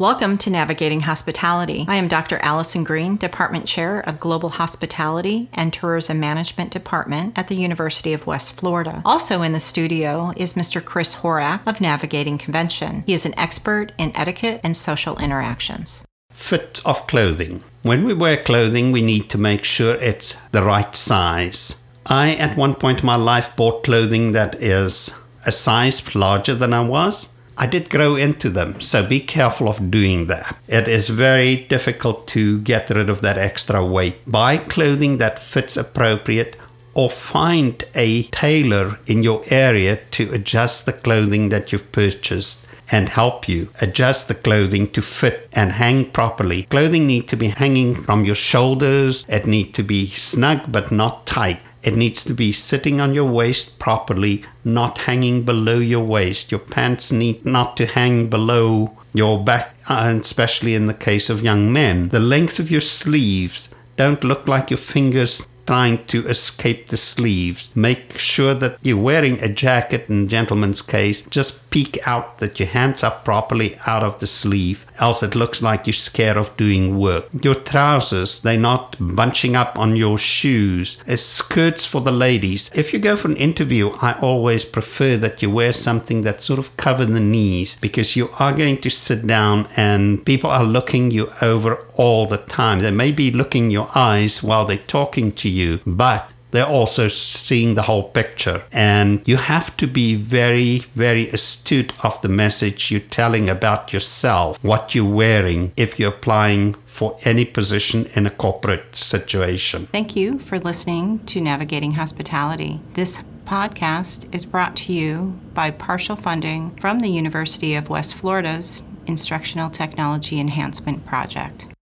Welcome to Navigating Hospitality. I am Dr. Allison Green, Department Chair of Global Hospitality and Tourism Management Department at the University of West Florida. Also in the studio is Mr. Chris Horak of Navigating Convention. He is an expert in etiquette and social interactions. Fit of clothing. When we wear clothing, we need to make sure it's the right size. I, at one point in my life, bought clothing that is a size larger than I was I did grow into them, so be careful of doing that. It is very difficult to get rid of that extra weight. Buy clothing that fits appropriate or find a tailor in your area to adjust the clothing that you've purchased and help you adjust the clothing to fit and hang properly. Clothing need to be hanging from your shoulders. It need to be snug but not tight. It needs to be sitting on your waist properly, not hanging below your waist. Your pants need not to hang below your back, uh, and especially in the case of young men. The length of your sleeves don't look like your fingers trying to escape the sleeves. Make sure that you're wearing a jacket in gentleman's case. Just peek out that your hands are properly out of the sleeve, else it looks like you're scared of doing work. Your trousers, they're not bunching up on your shoes. As skirts for the ladies. If you go for an interview, I always prefer that you wear something that sort of cover the knees because you are going to sit down and people are looking you over all the time. They may be looking your eyes while they're talking to you, but they're also seeing the whole picture. And you have to be very, very astute of the message you're telling about yourself, what you're wearing, if you're applying for any position in a corporate situation. Thank you for listening to Navigating Hospitality. This podcast is brought to you by partial funding from the University of West Florida's Instructional Technology Enhancement Project.